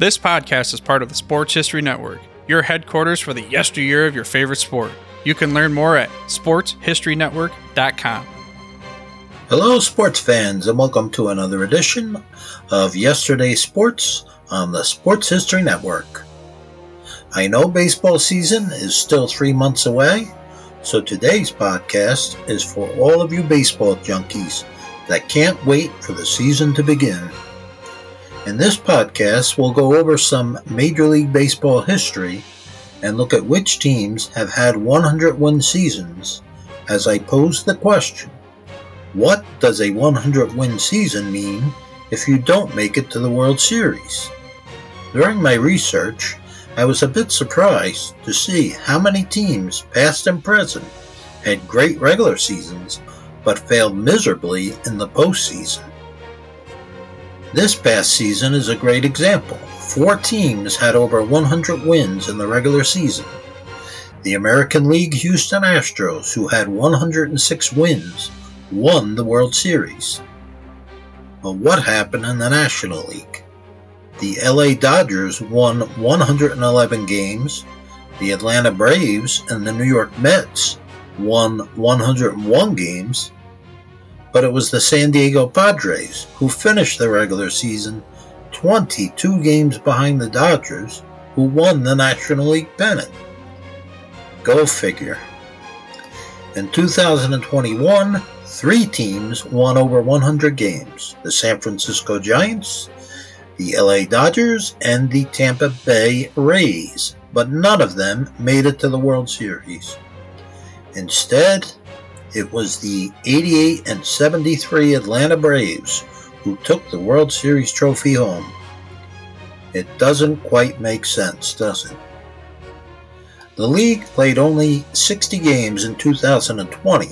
This podcast is part of the Sports History Network, your headquarters for the yesteryear of your favorite sport. You can learn more at sportshistorynetwork.com. Hello, sports fans, and welcome to another edition of Yesterday's Sports on the Sports History Network. I know baseball season is still three months away, so today's podcast is for all of you baseball junkies that can't wait for the season to begin. In this podcast, we'll go over some Major League Baseball history and look at which teams have had 100 win seasons as I pose the question What does a 100 win season mean if you don't make it to the World Series? During my research, I was a bit surprised to see how many teams, past and present, had great regular seasons but failed miserably in the postseason. This past season is a great example. Four teams had over 100 wins in the regular season. The American League Houston Astros, who had 106 wins, won the World Series. But what happened in the National League? The LA Dodgers won 111 games, the Atlanta Braves and the New York Mets won 101 games, but it was the San Diego Padres who finished the regular season 22 games behind the Dodgers, who won the National League pennant. Go figure. In 2021, three teams won over 100 games the San Francisco Giants, the LA Dodgers, and the Tampa Bay Rays, but none of them made it to the World Series. Instead, it was the 88 and 73 Atlanta Braves who took the World Series trophy home. It doesn't quite make sense, does it? The league played only 60 games in 2020,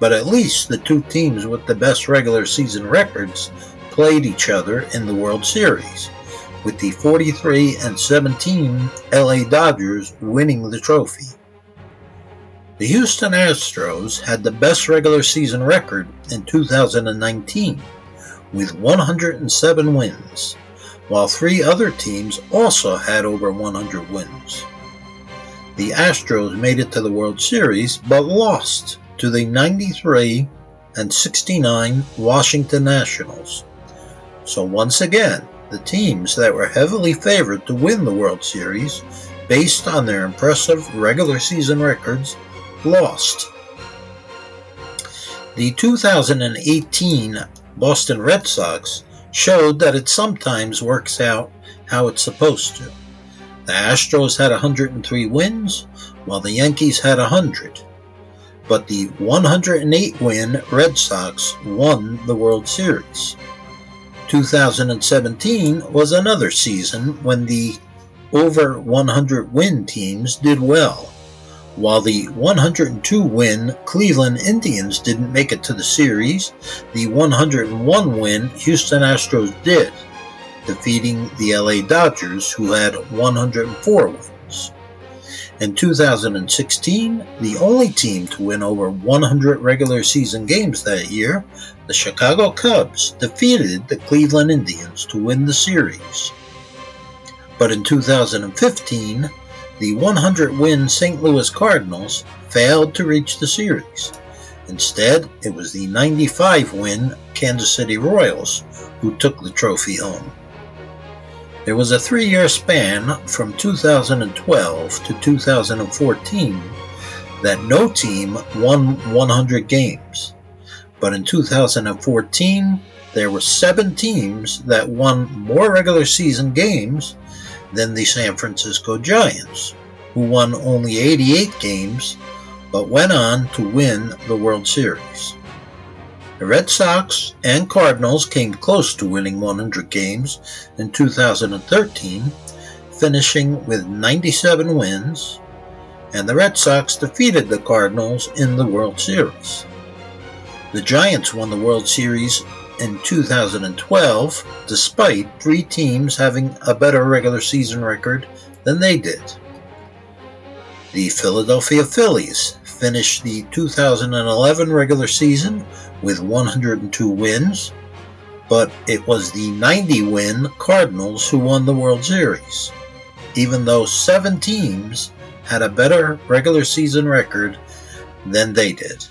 but at least the two teams with the best regular season records played each other in the World Series, with the 43 and 17 LA Dodgers winning the trophy. The Houston Astros had the best regular season record in 2019 with 107 wins, while three other teams also had over 100 wins. The Astros made it to the World Series but lost to the 93 and 69 Washington Nationals. So once again, the teams that were heavily favored to win the World Series based on their impressive regular season records lost. The 2018 Boston Red Sox showed that it sometimes works out how it's supposed to. The Astros had 103 wins, while the Yankees had 100. But the 108 win Red Sox won the World Series. 2017 was another season when the over 100 win teams did well while the 102 win Cleveland Indians didn't make it to the series, the 101 win Houston Astros did, defeating the LA Dodgers, who had 104 wins. In 2016, the only team to win over 100 regular season games that year, the Chicago Cubs defeated the Cleveland Indians to win the series. But in 2015, the 100 win St. Louis Cardinals failed to reach the series. Instead, it was the 95 win Kansas City Royals who took the trophy home. There was a three year span from 2012 to 2014 that no team won 100 games. But in 2014, there were seven teams that won more regular season games than the San Francisco Giants, who won only 88 games but went on to win the World Series. The Red Sox and Cardinals came close to winning 100 games in 2013, finishing with 97 wins, and the Red Sox defeated the Cardinals in the World Series. The Giants won the World Series in 2012, despite three teams having a better regular season record than they did. The Philadelphia Phillies finished the 2011 regular season with 102 wins, but it was the 90 win Cardinals who won the World Series, even though seven teams had a better regular season record than they did.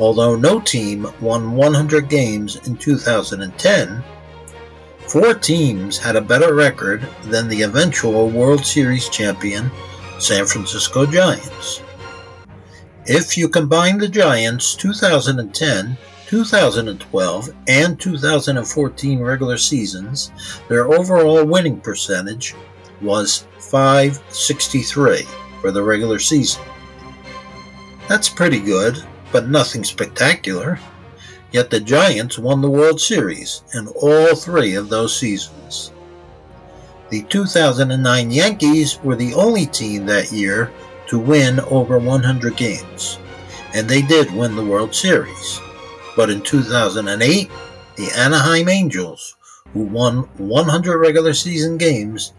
Although no team won 100 games in 2010, four teams had a better record than the eventual World Series champion San Francisco Giants. If you combine the Giants' 2010, 2012, and 2014 regular seasons, their overall winning percentage was 563 for the regular season. That's pretty good, but nothing spectacular. Yet the Giants won the World Series in all three of those seasons. The 2009 Yankees were the only team that year to win over 100 games, and they did win the World Series. But in 2008, the Anaheim Angels, who won 100 regular season games,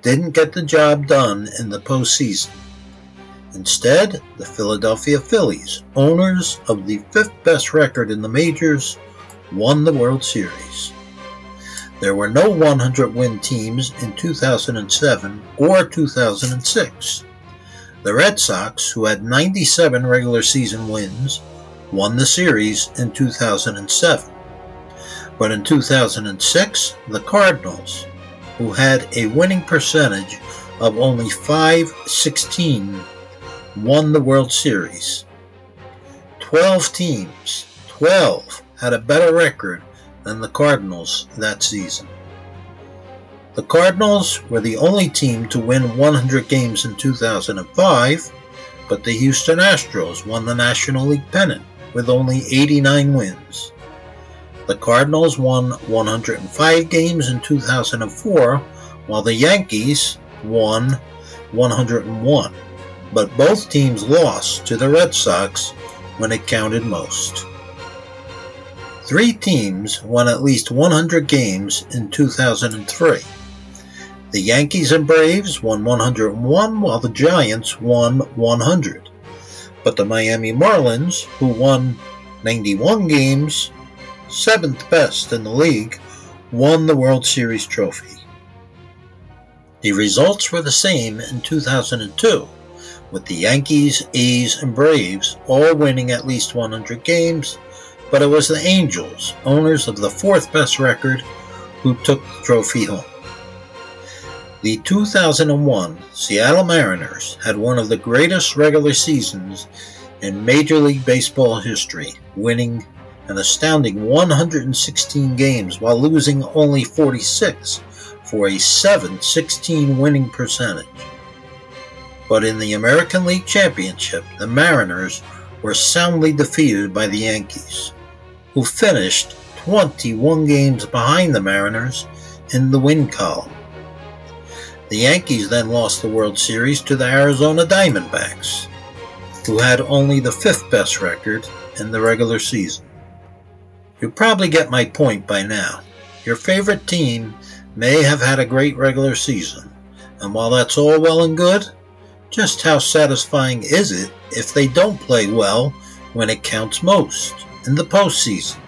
didn't get the job done in the postseason. Instead, the Philadelphia Phillies, owners of the fifth best record in the majors, won the World Series. There were no 100 win teams in 2007 or 2006. The Red Sox, who had 97 regular season wins, won the series in 2007. But in 2006, the Cardinals, who had a winning percentage of only 516, won the World Series. 12 teams, 12, had a better record than the Cardinals that season. The Cardinals were the only team to win 100 games in 2005, but the Houston Astros won the National League pennant with only 89 wins. The Cardinals won 105 games in 2004, while the Yankees won 101, but both teams lost to the Red Sox when it counted most. Three teams won at least 100 games in 2003. The Yankees and Braves won 101, while the Giants won 100. But the Miami Marlins, who won 91 games, seventh best in the league, won the World Series trophy. The results were the same in 2002, with the Yankees, A's, and Braves all winning at least 100 games but it was the Angels, owners of the fourth best record, who took the trophy home. The 2001 Seattle Mariners had one of the greatest regular seasons in Major League Baseball history, winning an astounding 116 games while losing only 46 for a 7-16 winning percentage. But in the American League Championship, the Mariners were soundly defeated by the Yankees who finished 21 games behind the Mariners in the win column. The Yankees then lost the World Series to the Arizona Diamondbacks, who had only the fifth best record in the regular season. You probably get my point by now. Your favorite team may have had a great regular season, and while that's all well and good, just how satisfying is it if they don't play well when it counts most? in the postseason.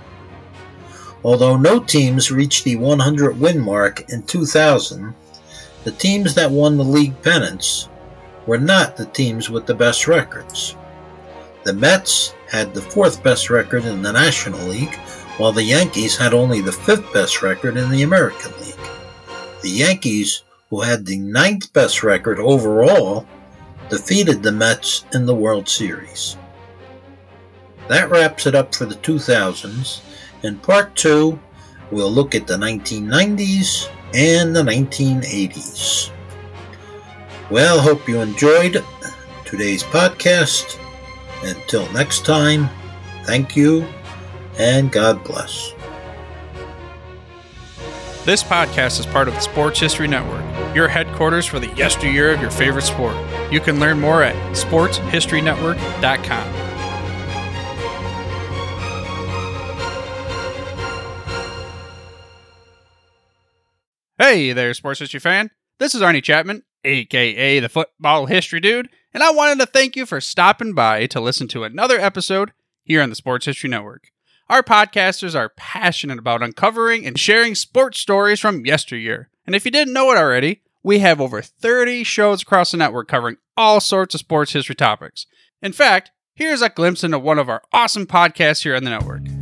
Although no teams reached the 100 win mark in 2000, the teams that won the league pennants were not the teams with the best records. The Mets had the fourth best record in the National League, while the Yankees had only the fifth best record in the American League. The Yankees, who had the ninth best record overall, defeated the Mets in the World Series. That wraps it up for the 2000s. In part two, we'll look at the 1990s and the 1980s. Well, hope you enjoyed today's podcast. Until next time, thank you and God bless. This podcast is part of the Sports History Network, your headquarters for the yesteryear of your favorite sport. You can learn more at sportshistorynetwork.com. Hey there, sports history fan. This is Arnie Chapman, aka the Football History Dude, and I wanted to thank you for stopping by to listen to another episode here on the Sports History Network. Our podcasters are passionate about uncovering and sharing sports stories from yesteryear. And if you didn't know it already, we have over 30 shows across the network covering all sorts of sports history topics. In fact, here's a glimpse into one of our awesome podcasts here on the network.